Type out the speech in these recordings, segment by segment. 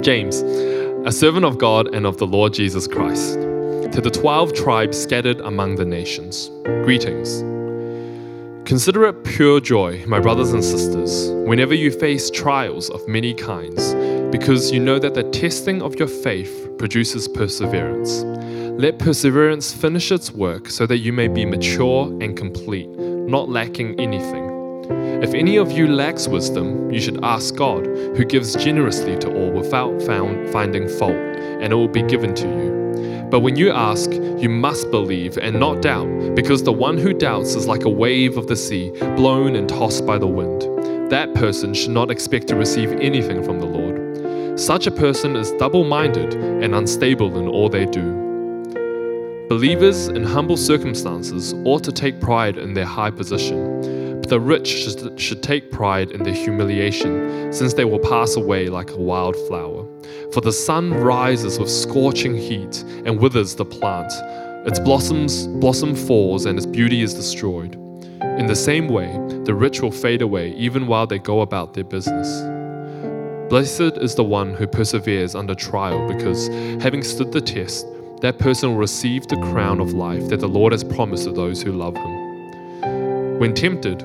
James, a servant of God and of the Lord Jesus Christ, to the twelve tribes scattered among the nations, greetings. Consider it pure joy, my brothers and sisters, whenever you face trials of many kinds, because you know that the testing of your faith produces perseverance. Let perseverance finish its work so that you may be mature and complete, not lacking anything. If any of you lacks wisdom, you should ask God, who gives generously to all without found finding fault, and it will be given to you. But when you ask, you must believe and not doubt, because the one who doubts is like a wave of the sea, blown and tossed by the wind. That person should not expect to receive anything from the Lord. Such a person is double minded and unstable in all they do. Believers in humble circumstances ought to take pride in their high position, the rich should, take pride in their humiliation, since they will pass away like a wild flower. For the sun rises with scorching heat and withers the plant. Its blossoms blossom falls and its beauty is destroyed. In the same way, the rich will fade away even while they go about their business. Blessed is the one who perseveres under trial, because having stood the test, that person will receive the crown of life that the Lord has promised to those who love him. When tempted,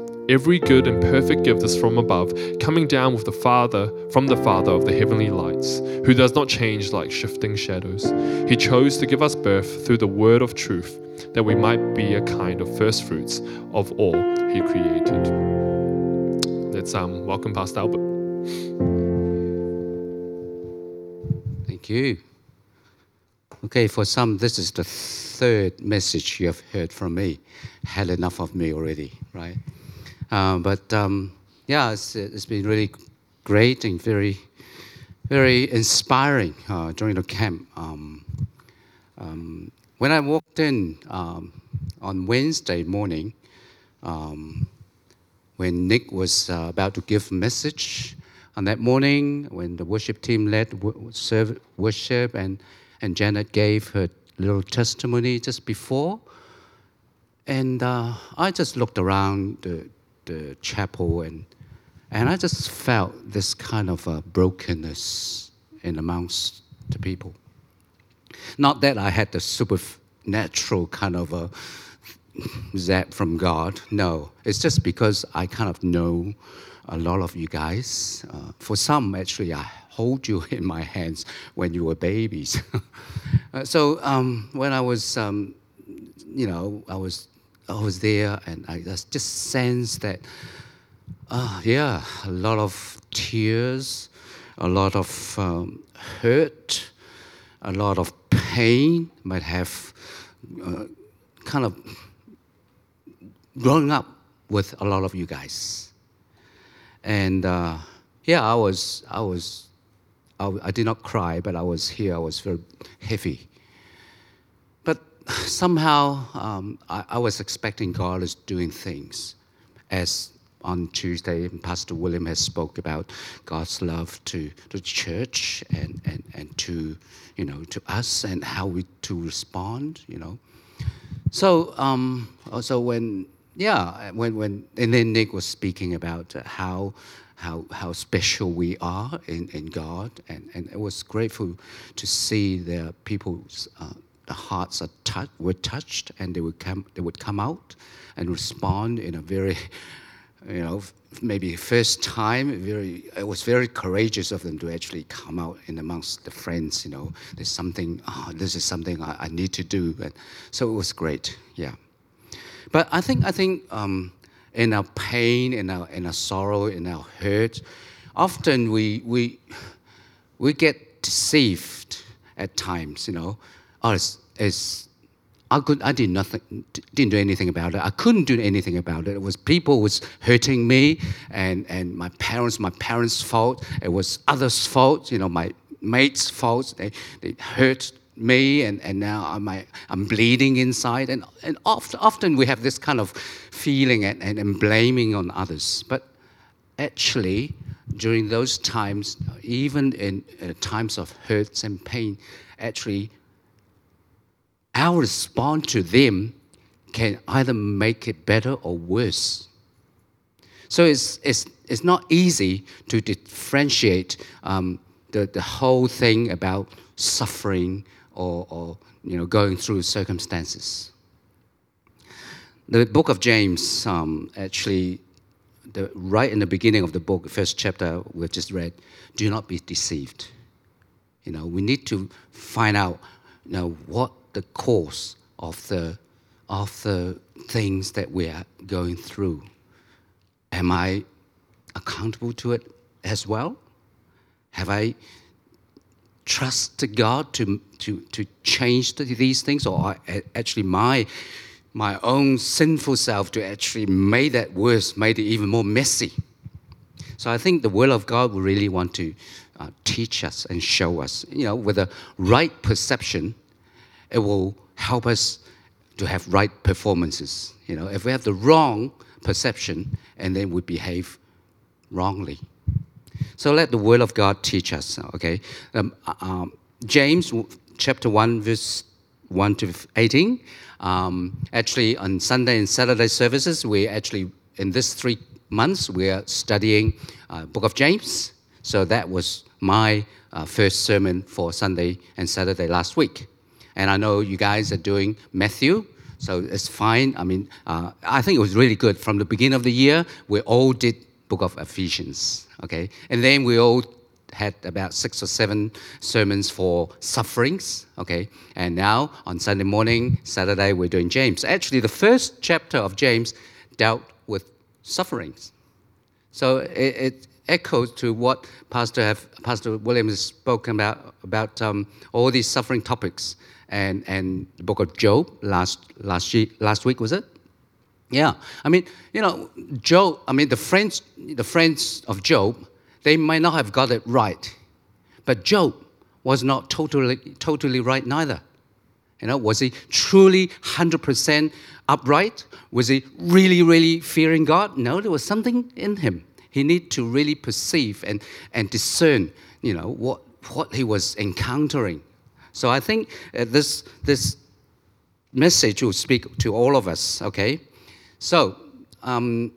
Every good and perfect gift is from above, coming down with the Father from the Father of the heavenly lights, who does not change like shifting shadows. He chose to give us birth through the word of truth, that we might be a kind of first fruits of all he created. Let's um, welcome Pastor Albert. Thank you. Okay, for some, this is the third message you have heard from me. Had enough of me already, right? Uh, but um, yeah, it's, it's been really great and very, very inspiring uh, during the camp. Um, um, when I walked in um, on Wednesday morning, um, when Nick was uh, about to give a message on that morning, when the worship team led serve worship and, and Janet gave her little testimony just before, and uh, I just looked around the, the chapel and and I just felt this kind of a brokenness in amongst the people. Not that I had the supernatural kind of a zap from God. No, it's just because I kind of know a lot of you guys. Uh, for some, actually, I hold you in my hands when you were babies. uh, so um, when I was, um, you know, I was I was there and I just sensed that, uh, yeah, a lot of tears, a lot of um, hurt, a lot of pain might have uh, kind of grown up with a lot of you guys. And uh, yeah, I was, I was, I, I did not cry, but I was here, I was very heavy somehow um, I, I, was expecting God is doing things, as on Tuesday Pastor William has spoke about God's love to the church and, and, and to you know to us and how we to respond. You know, so um, when yeah when when and then Nick was speaking about how. How, how special we are in, in God, and, and it was grateful to see the people's uh, the hearts touch, were touched and they would come, they would come out and respond in a very, you know, maybe first time, very, it was very courageous of them to actually come out in amongst the friends, you know, there's something, oh, this is something I, I need to do. And so it was great, yeah. But I think, I think um, in our pain, in our, in our sorrow, in our hurt, often we, we, we get deceived at times, you know. Oh, it's, it's I could I did nothing didn't do anything about it. I couldn't do anything about it. It was people was hurting me and, and my parents, my parents' fault. It was others' fault, you know, my mates' fault. They they hurt me, and, and now I'm, I'm bleeding inside. And, and often, often we have this kind of feeling and, and, and blaming on others. But actually, during those times, even in uh, times of hurts and pain, actually, our response to them can either make it better or worse. So it's, it's, it's not easy to differentiate um, the, the whole thing about suffering or, or you know, going through circumstances. The book of James um, actually, the, right in the beginning of the book, first chapter we've just read, do not be deceived. You know, we need to find out, you know, what the cause of the of the things that we are going through. Am I accountable to it as well? Have I trusted God to, to, to change these things, or actually my, my own sinful self to actually make that worse, made it even more messy? So I think the will of God will really want to uh, teach us and show us, you know, with a right perception, it will help us to have right performances. You know, if we have the wrong perception and then we behave wrongly. So let the Word of God teach us. Okay, um, um, James chapter one verse one to eighteen. Um, actually, on Sunday and Saturday services, we actually in this three months we are studying uh, Book of James. So that was my uh, first sermon for Sunday and Saturday last week. And I know you guys are doing Matthew, so it's fine. I mean, uh, I think it was really good. From the beginning of the year, we all did Book of Ephesians, okay? And then we all had about six or seven sermons for sufferings, okay? And now on Sunday morning, Saturday, we're doing James. Actually, the first chapter of James dealt with sufferings. So it, it echoes to what Pastor, have, Pastor William has spoken about, about um, all these suffering topics and, and the book of Job last, last, last week, was it? Yeah. I mean, you know, Job, I mean, the friends, the friends of Job, they might not have got it right. But Job was not totally, totally right neither. You know, was he truly 100% upright? Was he really, really fearing God? No, there was something in him. He needed to really perceive and, and discern, you know, what, what he was encountering. So I think uh, this, this message will speak to all of us, okay? So, um,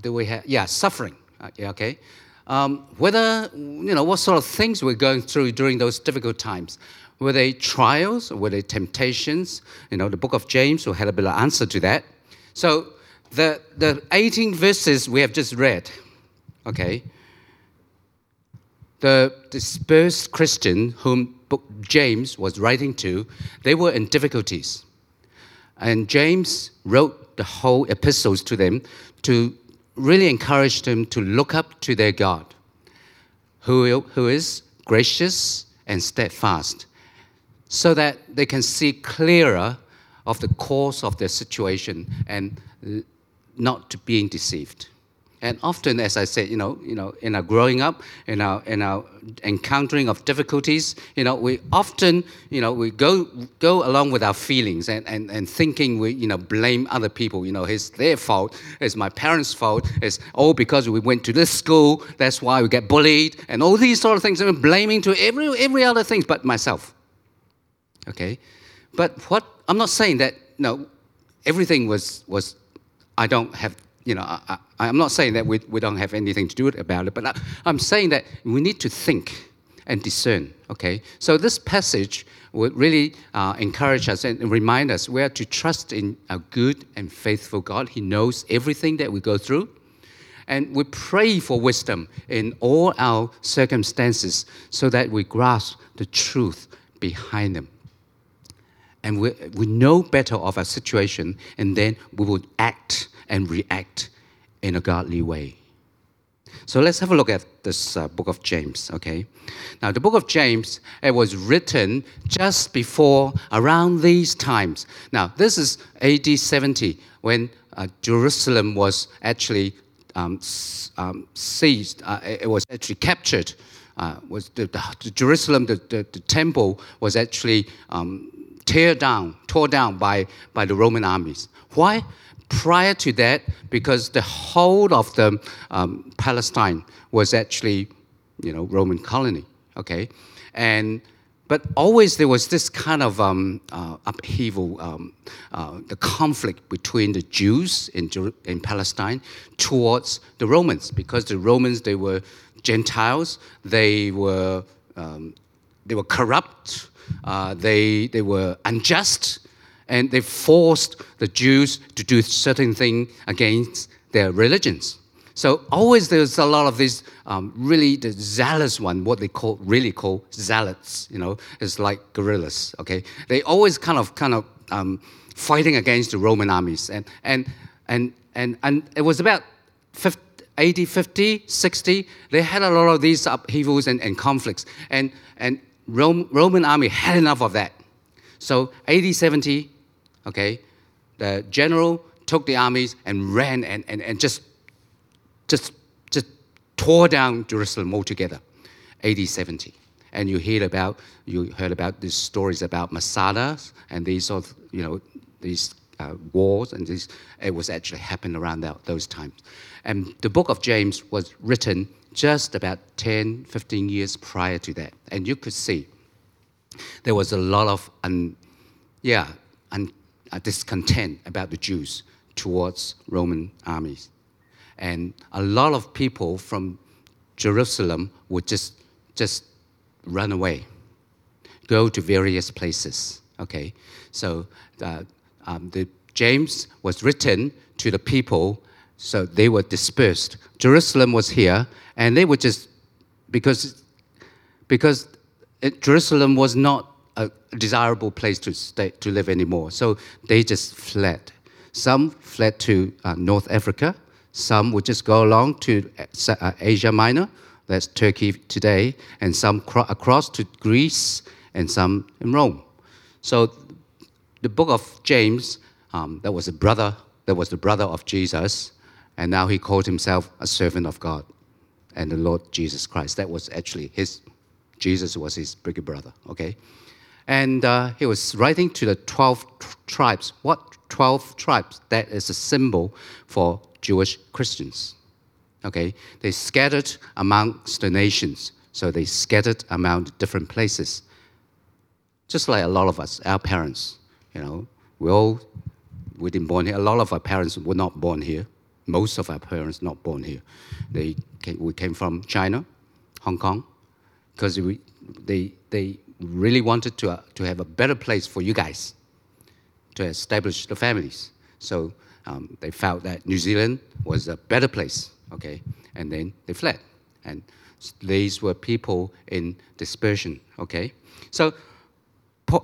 do we have, yeah, suffering, uh, okay? Um, whether, you know, what sort of things we're going through during those difficult times. Were they trials? Were they temptations? You know, the book of James will have a bit of answer to that. So, the, the 18 verses we have just read, okay, the dispersed Christian whom book James was writing to, they were in difficulties. And James wrote the whole epistles to them to really encourage them to look up to their God, who, who is gracious and steadfast, so that they can see clearer of the course of their situation and not to being deceived. And often, as I said, you know, you know, in our growing up, in our in our encountering of difficulties, you know, we often, you know, we go go along with our feelings and, and, and thinking we, you know, blame other people. You know, it's their fault, it's my parents' fault, it's all because we went to this school, that's why we get bullied, and all these sort of things. And blaming to every every other things but myself. Okay, but what I'm not saying that no, everything was was I don't have you know, I, am not saying that we, we don't have anything to do about it, but I, I'm saying that we need to think and discern. Okay, so this passage would really uh, encourage us and remind us we are to trust in a good and faithful God. He knows everything that we go through. And we pray for wisdom in all our circumstances so that we grasp the truth behind them. And we, we know better of our situation, and then we would act and react in a godly way. So let's have a look at this uh, book of James, okay? Now, the book of James, it was written just before, around these times. Now, this is AD 70 when uh, Jerusalem was actually um, um, seized, uh, it was actually captured uh, was the, the, the Jerusalem, the, the, the, temple was actually um, tear down, tore down by, by the Roman armies. Why? Prior to that, because the whole of the um, Palestine was actually, you know, Roman colony. Okay, and but always there was this kind of um, uh, upheaval, um, uh, the conflict between the Jews in, in Palestine towards the Romans, because the Romans they were Gentiles, they were um, they were corrupt, uh, they they were unjust, and they forced the Jews to do certain things against their religions. So always there's a lot of these um, really the zealous one, what they call really call zealots. You know, it's like guerrillas. Okay, they always kind of kind of um, fighting against the Roman armies, and and and and and it was about 50, 80, 50, 60. They had a lot of these upheavals and, and conflicts, and and Rome, Roman army had enough of that. So 80, 70, okay, the general took the armies and ran and, and, and just just, just tore down Jerusalem altogether, AD 70. And you heard about, you heard about these stories about Masada and these sort of, you know, these uh, wars and this, it was actually happening around that, those times. And the book of James was written just about 10, 15 years prior to that. And you could see there was a lot of, un, yeah, un, uh, discontent about the Jews towards Roman armies. And a lot of people from Jerusalem would just, just run away, go to various places. Okay, so uh, um, the James was written to the people, so they were dispersed. Jerusalem was here, and they were just because because it, Jerusalem was not a desirable place to stay to live anymore. So they just fled. Some fled to uh, North Africa, some would just go along to uh, Asia Minor, that's Turkey today, and some across to Greece, and some in Rome. So the book of James, um, that was a brother, that was the brother of Jesus, and now he called himself a servant of God and the Lord Jesus Christ. That was actually his, Jesus was his bigger brother, okay? And uh, he was writing to the 12 tribes. What 12 tribes? That is a symbol for Jewish Christians. Okay, they scattered amongst the nations, so they scattered among different places. Just like a lot of us, our parents, you know, we all we didn't born here. A lot of our parents were not born here. Most of our parents not born here. They came, we came from China, Hong Kong, because we, they, they really wanted to, uh, to have a better place for you guys to establish the families. So um, they felt that New Zealand was a better place, okay, and then they fled. And these were people in dispersion, okay. So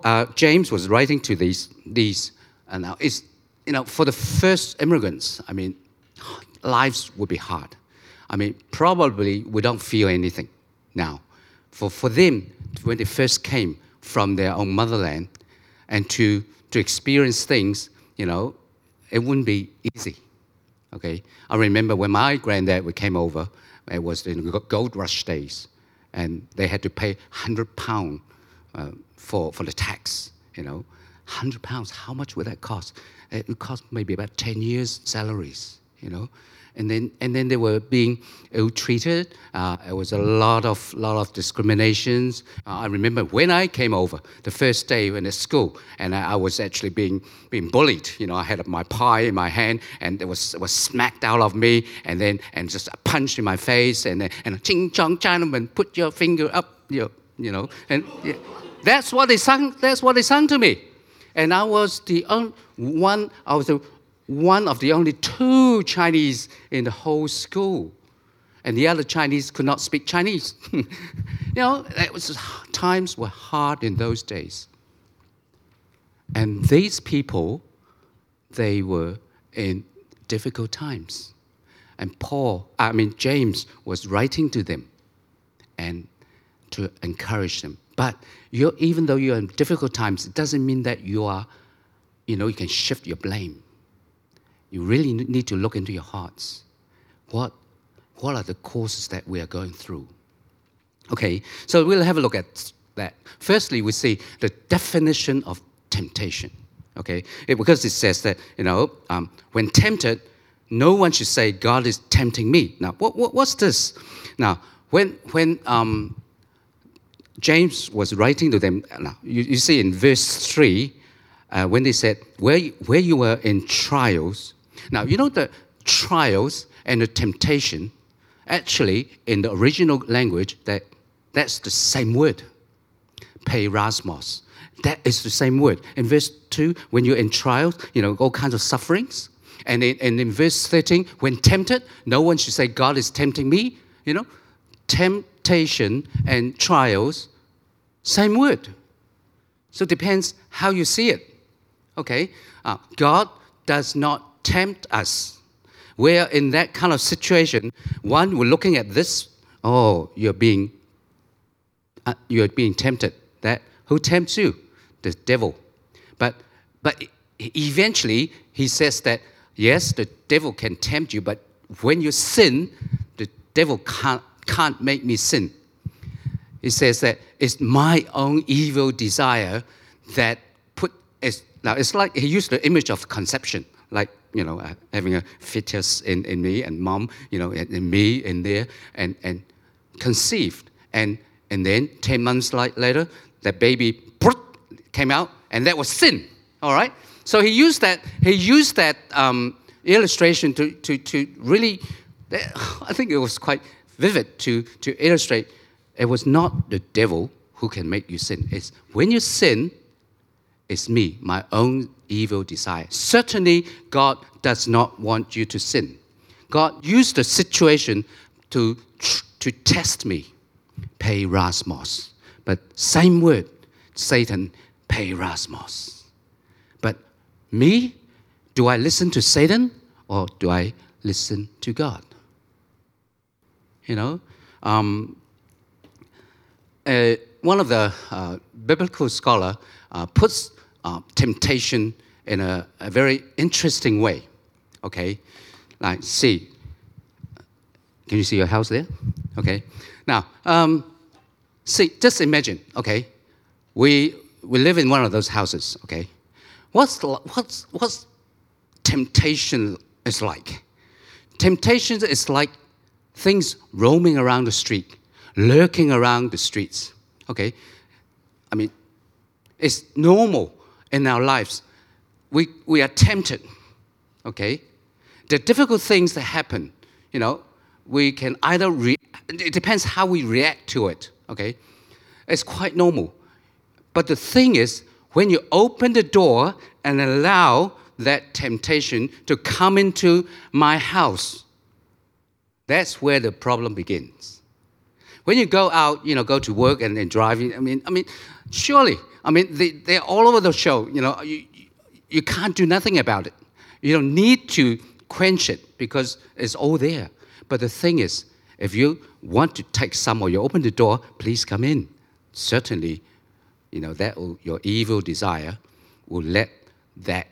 uh, James was writing to these, these, and now it's, you know, for the first immigrants, I mean, lives would be hard. I mean, probably we don't feel anything now. For, for them, when they first came from their own motherland and to, to experience things, you know, it wouldn't be easy. Okay, I remember when my granddad we came over. It was in gold rush days, and they had to pay hundred pound uh, for for the tax. You know, hundred pounds. How much would that cost? It would cost maybe about ten years' salaries. You know, and then and then they were being ill-treated. Uh, it was a lot of lot of discriminations. Uh, I remember when I came over the first day in the school, and I, I, was actually being being bullied. You know, I had my pie in my hand, and it was it was smacked out of me, and then and just a punch in my face, and then and ching chong Chinaman, put your finger up, you know, you know, and yeah, that's what they sung. That's what they sung to me, and I was the only one. I was the one of the only two Chinese in the whole school. And the other Chinese could not speak Chinese. you know, it was, times were hard in those days. And these people, they were in difficult times. And Paul, I mean, James was writing to them and to encourage them. But even though you're in difficult times, it doesn't mean that you are, you know, you can shift your blame you really need to look into your hearts. What, what are the causes that we are going through? Okay, so we'll have a look at that. Firstly, we see the definition of temptation. Okay, it, because it says that you know um, when tempted, no one should say God is tempting me. Now, what, what what's this? Now, when when um, James was writing to them, now you, you see in verse three, uh, when they said where where you were in trials. Now you know the trials and the temptation. Actually, in the original language, that that's the same word, peirasmos. That is the same word. In verse 2, when you're in trials, you know, all kinds of sufferings. And in, and in verse 13, when tempted, no one should say, God is tempting me. You know, temptation and trials, same word. So it depends how you see it. Okay? Uh, God does not tempt us. Where in that kind of situation, one, we're looking at this, oh, you're being uh, you're being tempted. That who tempts you? The devil. But but eventually he says that yes, the devil can tempt you, but when you sin, the devil can't can't make me sin. He says that it's my own evil desire that put it's now it's like he used the image of conception, like you know uh, having a fetus in, in me and mom, you know, in, and me in there and and conceived and and then 10 months later, that baby came out, and that was sin. All right? So he used that, he used that um, illustration to, to, to really, I think it was quite vivid to, to illustrate it was not the devil who can make you sin. It's when you sin, it's me, my own evil desire. Certainly, God does not want you to sin. God used the situation to, to test me peirasmos. But same word, Satan, peirasmos. But me, do I listen to Satan or do I listen to God? You know, um, uh, one of the uh, biblical scholar uh, puts uh, temptation in a, a very interesting way. Okay, like see, can you see your house there? Okay, now, um, see, just imagine, okay, we, we live in one of those houses, okay? What's, what's, what's temptation is like? Temptation is like things roaming around the street, lurking around the streets, okay? I mean, it's normal in our lives. We, we are tempted, okay? The difficult things that happen, you know, we can either, re- it depends how we react to it, okay? It's quite normal. But the thing is, when you open the door and allow that temptation to come into my house, that's where the problem begins. When you go out, you know, go to work and, and driving, I mean, I mean, surely, I mean, they, they're all over the show, you know, you, you can't do nothing about it. You don't need to quench it because it's all there. But the thing is, if you want to take some or you open the door, please come in. Certainly, you know, that will, your evil desire will let that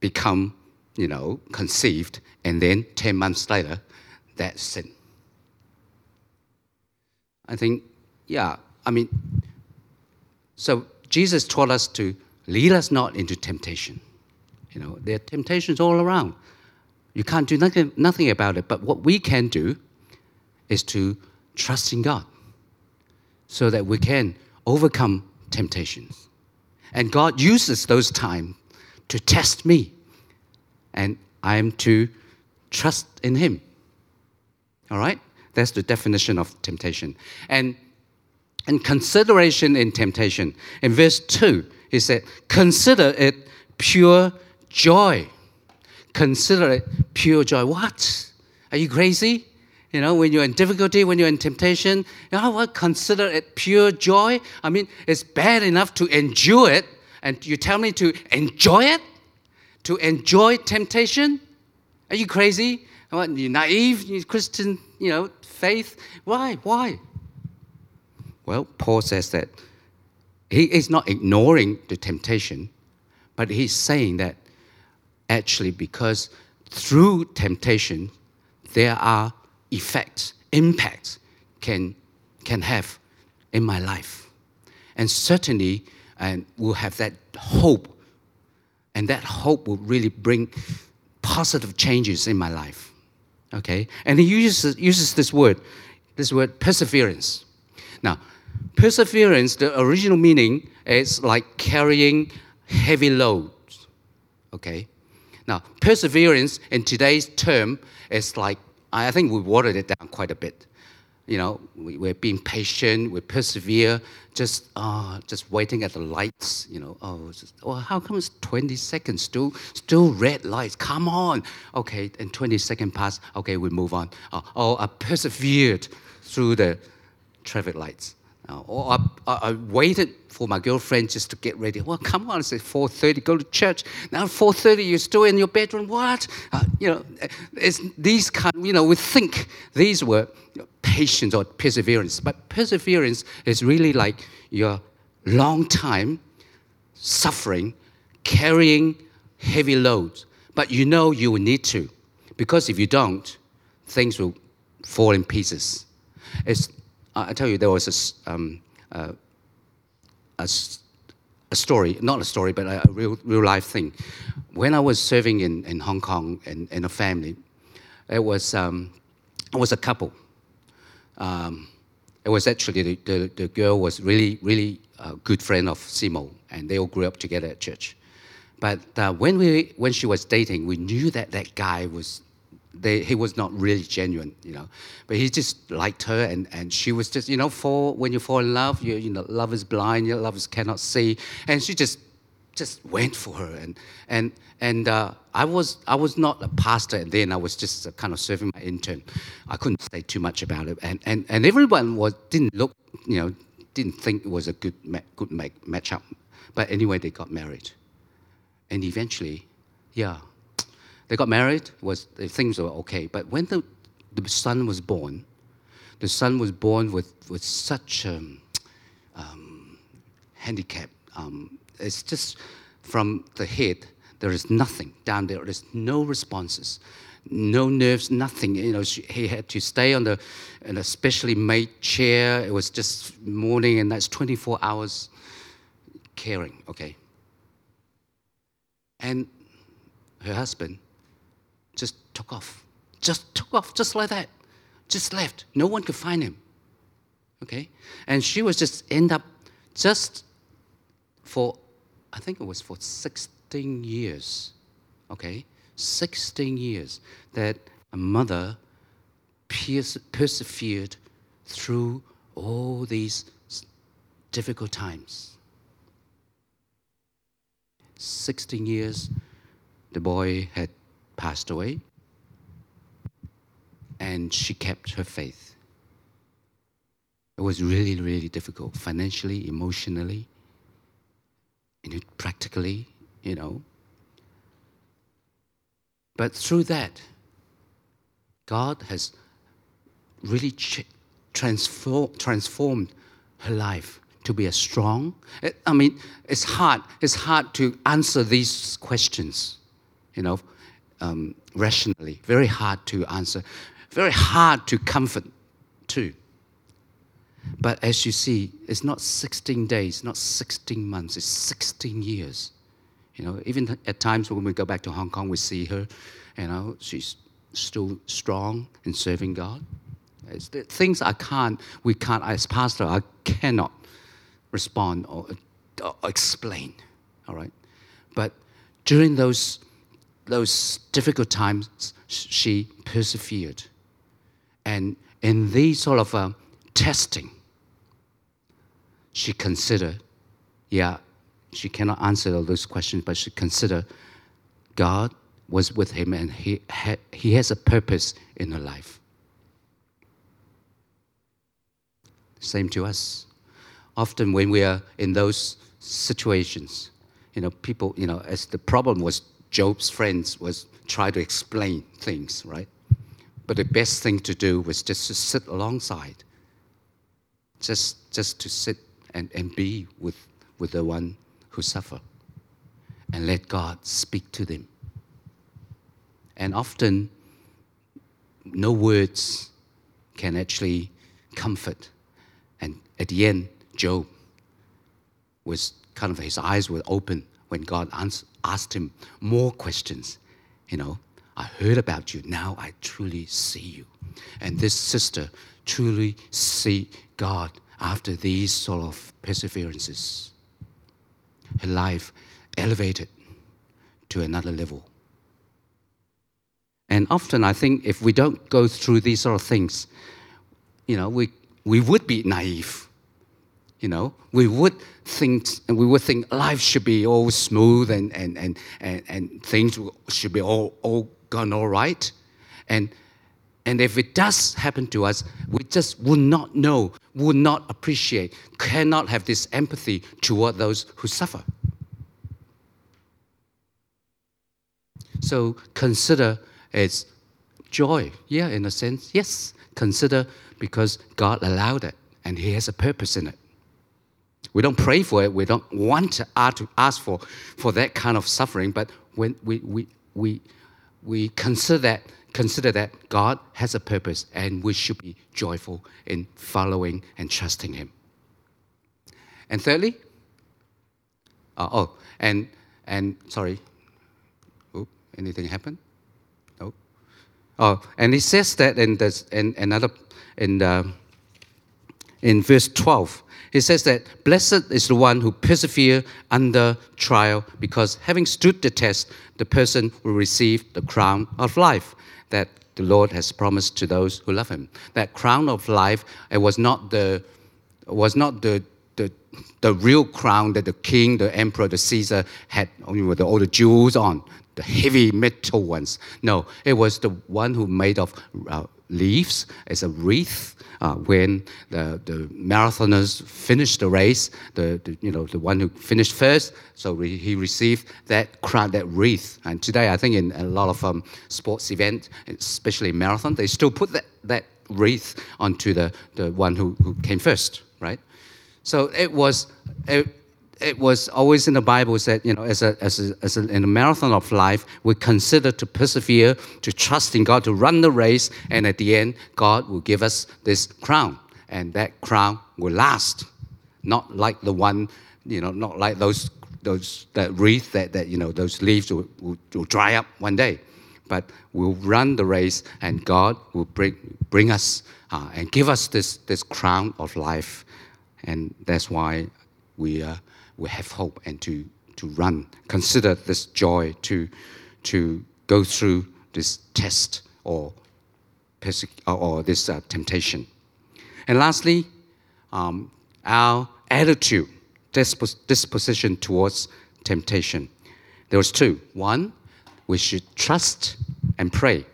become, you know, conceived, and then 10 months later, that's sin. I think, yeah, I mean, so Jesus taught us to lead us not into temptation. You know, there are temptations all around. You can't do nothing, nothing about it. But what we can do is to trust in God so that we can overcome temptations. And God uses those times to test me. And I am to trust in Him. All right? That's the definition of temptation. And, and consideration in temptation. In verse 2, he said, Consider it pure joy consider it pure joy. What? Are you crazy? You know, when you're in difficulty, when you're in temptation, you know what? Consider it pure joy. I mean, it's bad enough to endure it, and you tell me to enjoy it? To enjoy temptation? Are you crazy? What, you naive, you Christian, you know, faith? Why? Why? Well, Paul says that he is not ignoring the temptation, but he's saying that actually because through temptation, there are effects, impacts can, can have in my life. And certainly, and will have that hope. And that hope will really bring positive changes in my life. Okay? And he uses, uses this word, this word perseverance. Now, perseverance, the original meaning is like carrying heavy loads. Okay? Now, perseverance in today's term is like, I think we watered it down quite a bit. You know, we, are being patient, we persevere, just uh, just waiting at the lights. You know, oh, just, oh, how come it's 20 seconds still still red lights? Come on, okay, and 20 seconds pass. Okay, we move on. Uh, oh, I persevered through the traffic lights. Uh, or I, I, I, waited for my girlfriend just to get ready. Well, come on, it's 4.30, go to church. Now 4.30, you're still in your bedroom. What? Uh, you know, it's these kind, you know, we think these were patience or perseverance. But perseverance is really like your long time suffering, carrying heavy loads. But you know you will need to, because if you don't, things will fall in pieces. It's I tell you, there was a, um, uh, a, a, story, not a story, but a, real, real life thing. When I was serving in, in Hong Kong in, in a family, it was, um, it was a couple. Um, it was actually the, the, the, girl was really, really a good friend of Simo, and they all grew up together at church. But uh, when, we, when she was dating, we knew that that guy was they, he was not really genuine, you know. But he just liked her, and, and she was just, you know, fall when you fall in love, you, you know, love is blind, your love is cannot see, and she just just went for her, and and and uh, I was I was not a pastor, and then I was just kind of serving my intern. I couldn't say too much about it, and and, and everyone was didn't look, you know, didn't think it was a good ma- good make, match up. But anyway, they got married, and eventually, yeah, they got married, was things were okay. But when the, the son was born, the son was born with, with such a um, handicap. Um, it's just from the head, there is nothing down there. There's no responses, no nerves, nothing. You know, she, he had to stay on the in a specially made chair. It was just morning, and that's 24 hours caring. Okay. And her husband took off. Just took off, just like that. Just left. No one could find him. Okay? And she was just end up just for, I think it was for 16 years. Okay? 16 years that a mother persevered through all these difficult times. 16 years, the boy had passed away, and she kept her faith. It was really, really difficult financially, emotionally, and practically, you know. But through that, God has really ch- transform, transformed her life to be a strong. I mean, it's hard. It's hard to answer these questions, you know, um, rationally, very hard to answer, very hard to comfort too. But as you see, it's not 16 days, not 16 months, it's 16 years. You know, even at times when we go back to Hong Kong, we see her, you know, she's still strong in serving God. It's things I can't, we can't, as pastor, I cannot respond or, or explain, all right? But during those those difficult times, she persevered. And in these sort of uh, testing, she considered, yeah, she cannot answer all those questions, but she considered God was with him and he, ha- he has a purpose in her life. Same to us. Often when we are in those situations, you know, people, you know, as the problem was Job's friends was try to explain things, right? But the best thing to do was just to sit alongside, just, just to sit and, and be with, with the one who suffer and let God speak to them. And often, no words can actually comfort And at the end, Job was kind of his eyes were open when God asked him more questions. You know, I heard about you. Now I truly see you. And this sister truly see God after these sort of perseverances. Her life elevated to another level. And often I think if we don't go through these sort of things, you know, we, we would be naive. You know, we would think and we would think life should be all smooth and, and, and, and, and things should be all, all gone all right. And, and if it does happen to us, we just would not know, would not appreciate, cannot have this empathy toward those who suffer. So consider it's joy. Yeah, in a sense, yes. Consider because God allowed it and He has a purpose in it. We don't pray for it, we don't want to ask for, for that kind of suffering, but when we, we, we, we consider, that, consider that God has a purpose and we should be joyful in following and trusting Him. And thirdly, uh, oh, and, and sorry, Oop, anything happen? No. Oh, and it says that in, this, in another in, the, in verse 12. It says that blessed is the one who persevere under trial, because having stood the test, the person will receive the crown of life that the Lord has promised to those who love Him. That crown of life, it was not the was not the the, the real crown that the king, the emperor, the Caesar had with all the jewels on, the heavy metal ones. No, it was the one who made of uh, leaves as a wreath. Uh, when the, the marathoners finished the race, the, the, you know the one who finished first, so re- he received that crown, that wreath. And today, I think in a lot of um, sports events, especially marathon, they still put that, that wreath onto the, the one who, who came first, right? So it was. It, it was always in the Bible said, you know, as a, as a, as a, in a marathon of life, we consider to persevere, to trust in God, to run the race, and at the end, God will give us this crown, and that crown will last, not like the one, you know, not like those those that wreath that, that you know those leaves will, will, will dry up one day, but we'll run the race, and God will bring bring us uh, and give us this this crown of life, and that's why we. Uh, we have hope and to, to run. Consider this joy to, to go through this test or, or this uh, temptation. And lastly, um, our attitude, disposition towards temptation. There was two. One, we should trust and pray.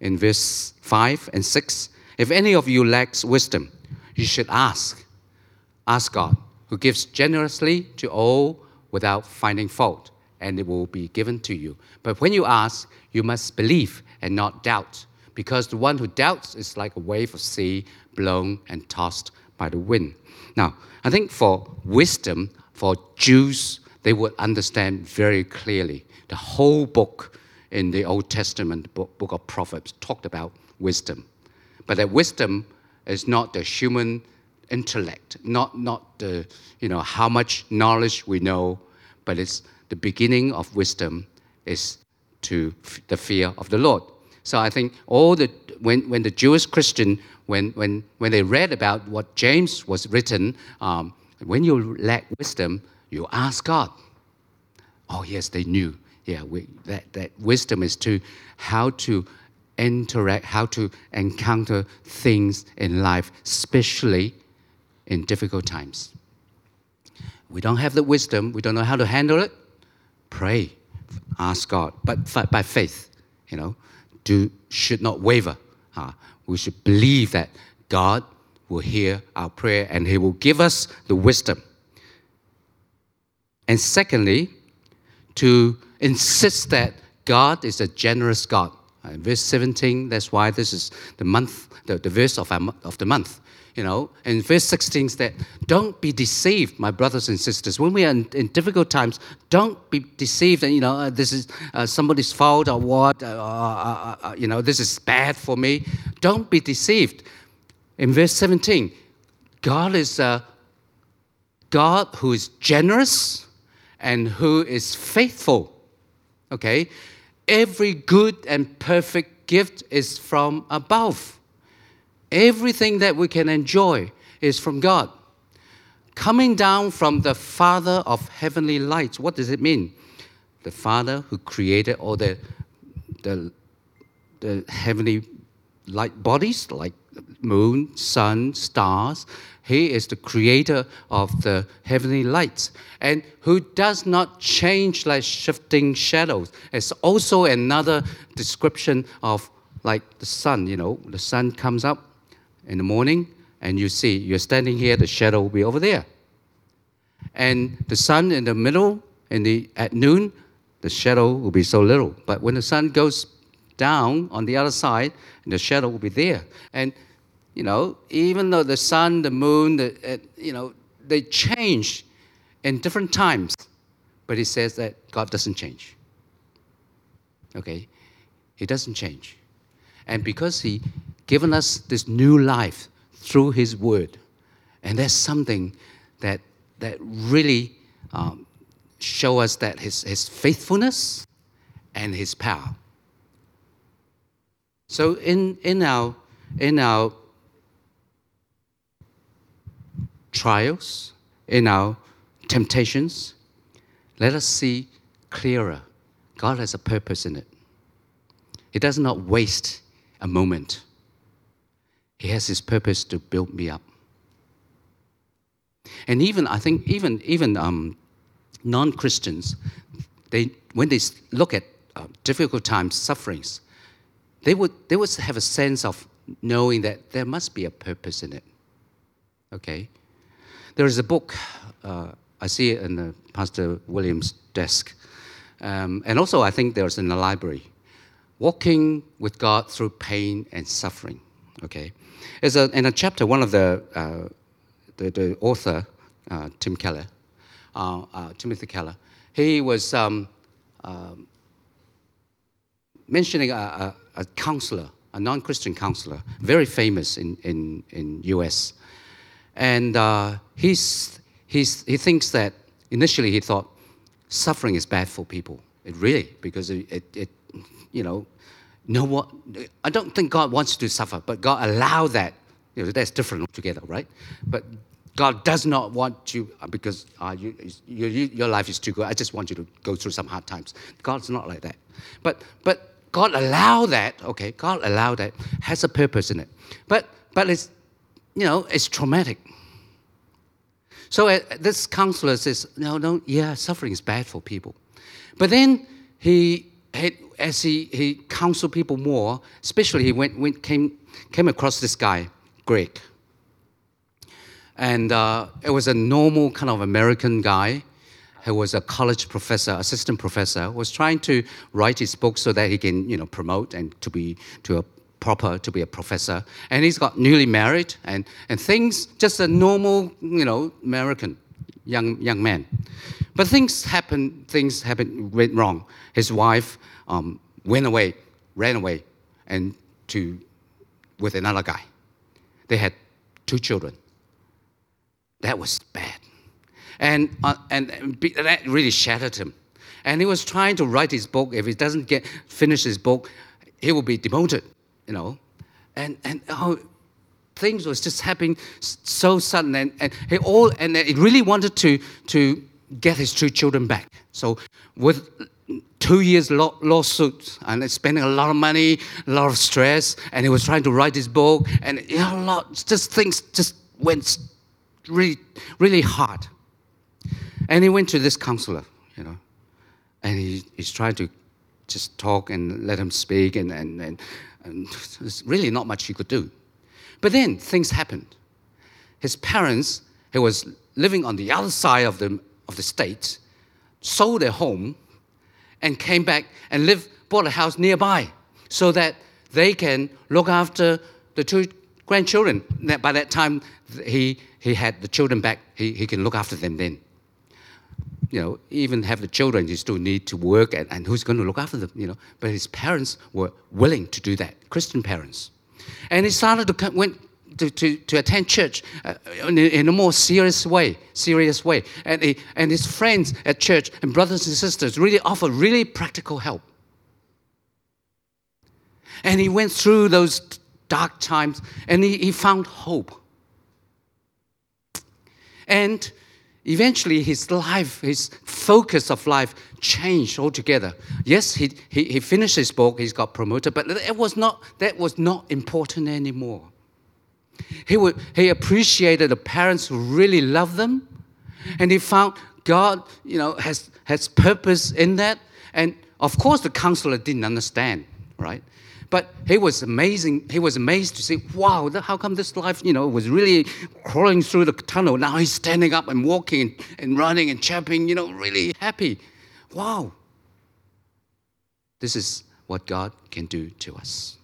In verse 5 and 6, if any of you lacks wisdom, you should ask. Ask God who gives generously to all without finding fault, and it will be given to you. But when you ask, you must believe and not doubt, because the one who doubts is like a wave of sea blown and tossed by the wind. Now, I think for wisdom, for Jews, they would understand very clearly. The whole book in the Old Testament, book, of Proverbs, talked about wisdom. But that wisdom is not the human intellect, not, not the, you know, how much knowledge we know, but it's the beginning of wisdom is to f- the fear of the Lord. So I think all the, when, when the Jewish Christian, when, when, when they read about what James was written, um, when you lack wisdom, you ask God. Oh, yes, they knew. Yeah, we, that, that wisdom is to how to interact, how to encounter things in life, especially in difficult times. We don't have the wisdom, we don't know how to handle it. Pray, ask God, but by faith, you know, do should not waver. Uh, we should believe that God will hear our prayer and He will give us the wisdom. And secondly, to insist that God is a generous God. Verse 17, that's why this is the month, the, the verse of, our, of the month you know, in verse 16 that don't be deceived, my brothers and sisters. When we are in, in difficult times, don't be deceived and, you know, uh, this is uh, somebody's fault or what, uh, uh, uh, you know, this is bad for me. Don't be deceived. In verse 17, God is a God who is generous and who is faithful. Okay? Every good and perfect gift is from above. Everything that we can enjoy is from God. Coming down from the Father of heavenly lights. What does it mean? The Father who created all the, the, the heavenly light bodies like moon, sun, stars. He is the creator of the heavenly lights and who does not change like shifting shadows. It's also another description of like the sun, you know, the sun comes up in the morning and you see you're standing here, the shadow will be over there. And the sun in the middle, in the, at noon, the shadow will be so little. But when the sun goes down on the other side, the shadow will be there. And, you know, even though the sun, the moon, the, you know, they change in different times, but he says that God doesn't change. Okay? He doesn't change. And because he given us this new life through his word, and that's something that, that really um, us that his, his faithfulness and his power. So in, in our in our trials, in our temptations, let us see clearer. God has a purpose in it. He does not waste a moment. He has his purpose to build me up. And even I think even even um, non-Christians, they when they look at uh, difficult times, sufferings, they would they would have a sense of knowing that there must be a purpose in it. Okay, there is a book. Uh, I see it in the Pastor Williams' desk, um, and also I think there's in the library. Walking with God through pain and suffering. Okay, A, in a chapter, one of the uh, the, the, author, uh, Tim Keller, uh, uh, Timothy Keller, he was um, um mentioning a, a, a counselor, a non-Christian counselor, very famous in, in, in US. And uh, he's, he's, he thinks that, initially he thought, suffering is bad for people. It really, because it, it, it you know, no what, I don't think God wants you to suffer, but God allow that. You know, that's different altogether, right? But God does not want you uh, because uh, you, you, your life is too good. I just want you to go through some hard times. God's not like that. But but God allow that. Okay, God allow that has a purpose in it. But but it's you know it's traumatic. So uh, this counselor says, no, no, yeah, suffering is bad for people. But then he, he as he, he counseled people more, especially he went, went came came across this guy, Greg and uh, it was a normal kind of American guy who was a college professor, assistant professor, was trying to write his book so that he can, you know, promote and to be to a proper to be a professor. And he's got newly married and, and things just a normal, you know, American young young man. But things happened, things happened went wrong. His wife um, went away, ran away, and to with another guy. They had two children. That was bad. And, uh, and that really shattered him. And he was trying to write his book. If he doesn't get finish his book, he will be demoted, you know. And, and oh, things was just happening so sudden. And, and he all and he really wanted to, to get his two children back. So with two years law, lawsuit and spending a lot of money, a lot of stress, and he was trying to write his book, and you know, a lot, just things just went really, really hard. And he went to this counselor, you know, and he, he's trying to just talk and let him speak, and, and, and, and there's really not much he could do. But then things happened. His parents, who was living on the other side of the, of the state, sold their home and came back and lived, bought a house nearby so that they can look after the two grandchildren. By that time, he, he had the children back. He, he can look after them then. You know, even have the children, you still need to work, and, and who's going to look after them? You know, but his parents were willing to do that, Christian parents. And he started to went to, to, to attend church uh, in, a, in, a, more serious way, serious way. And, he, and his friends at church and brothers and sisters really offer really practical help. And he went through those dark times and he, he found hope. And eventually his life, his focus of life changed altogether. Yes, he, he, he finished his book, he's got promoted, but it was not, that was not important anymore. He, would, he appreciated the parents who really loved them, and he found God, you know, has, has purpose in that. And of course, the counselor didn't understand, right? But he was amazing. He was amazed to see, wow, how come this life, you know, was really crawling through the tunnel. Now he's standing up and walking and, running and jumping, you know, really happy. Wow. This is what God can do to us.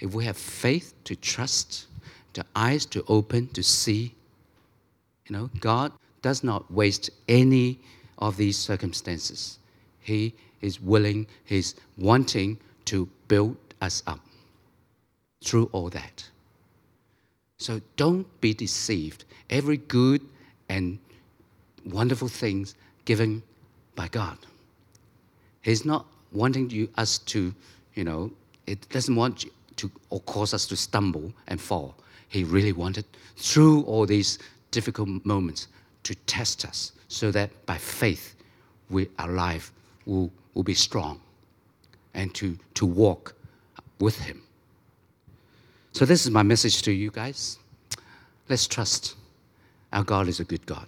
If we have faith to trust, the eyes to open to see, you know, God does not waste any of these circumstances. He is willing, He's wanting to build us up through all that. So don't be deceived. Every good and wonderful things given by God. He's not wanting you, us to, you know, it doesn't want to or cause us to stumble and fall. He really wanted through all these difficult moments to test us so that by faith we, our life will, will be strong and to, to walk with Him. So, this is my message to you guys. Let's trust our God is a good God.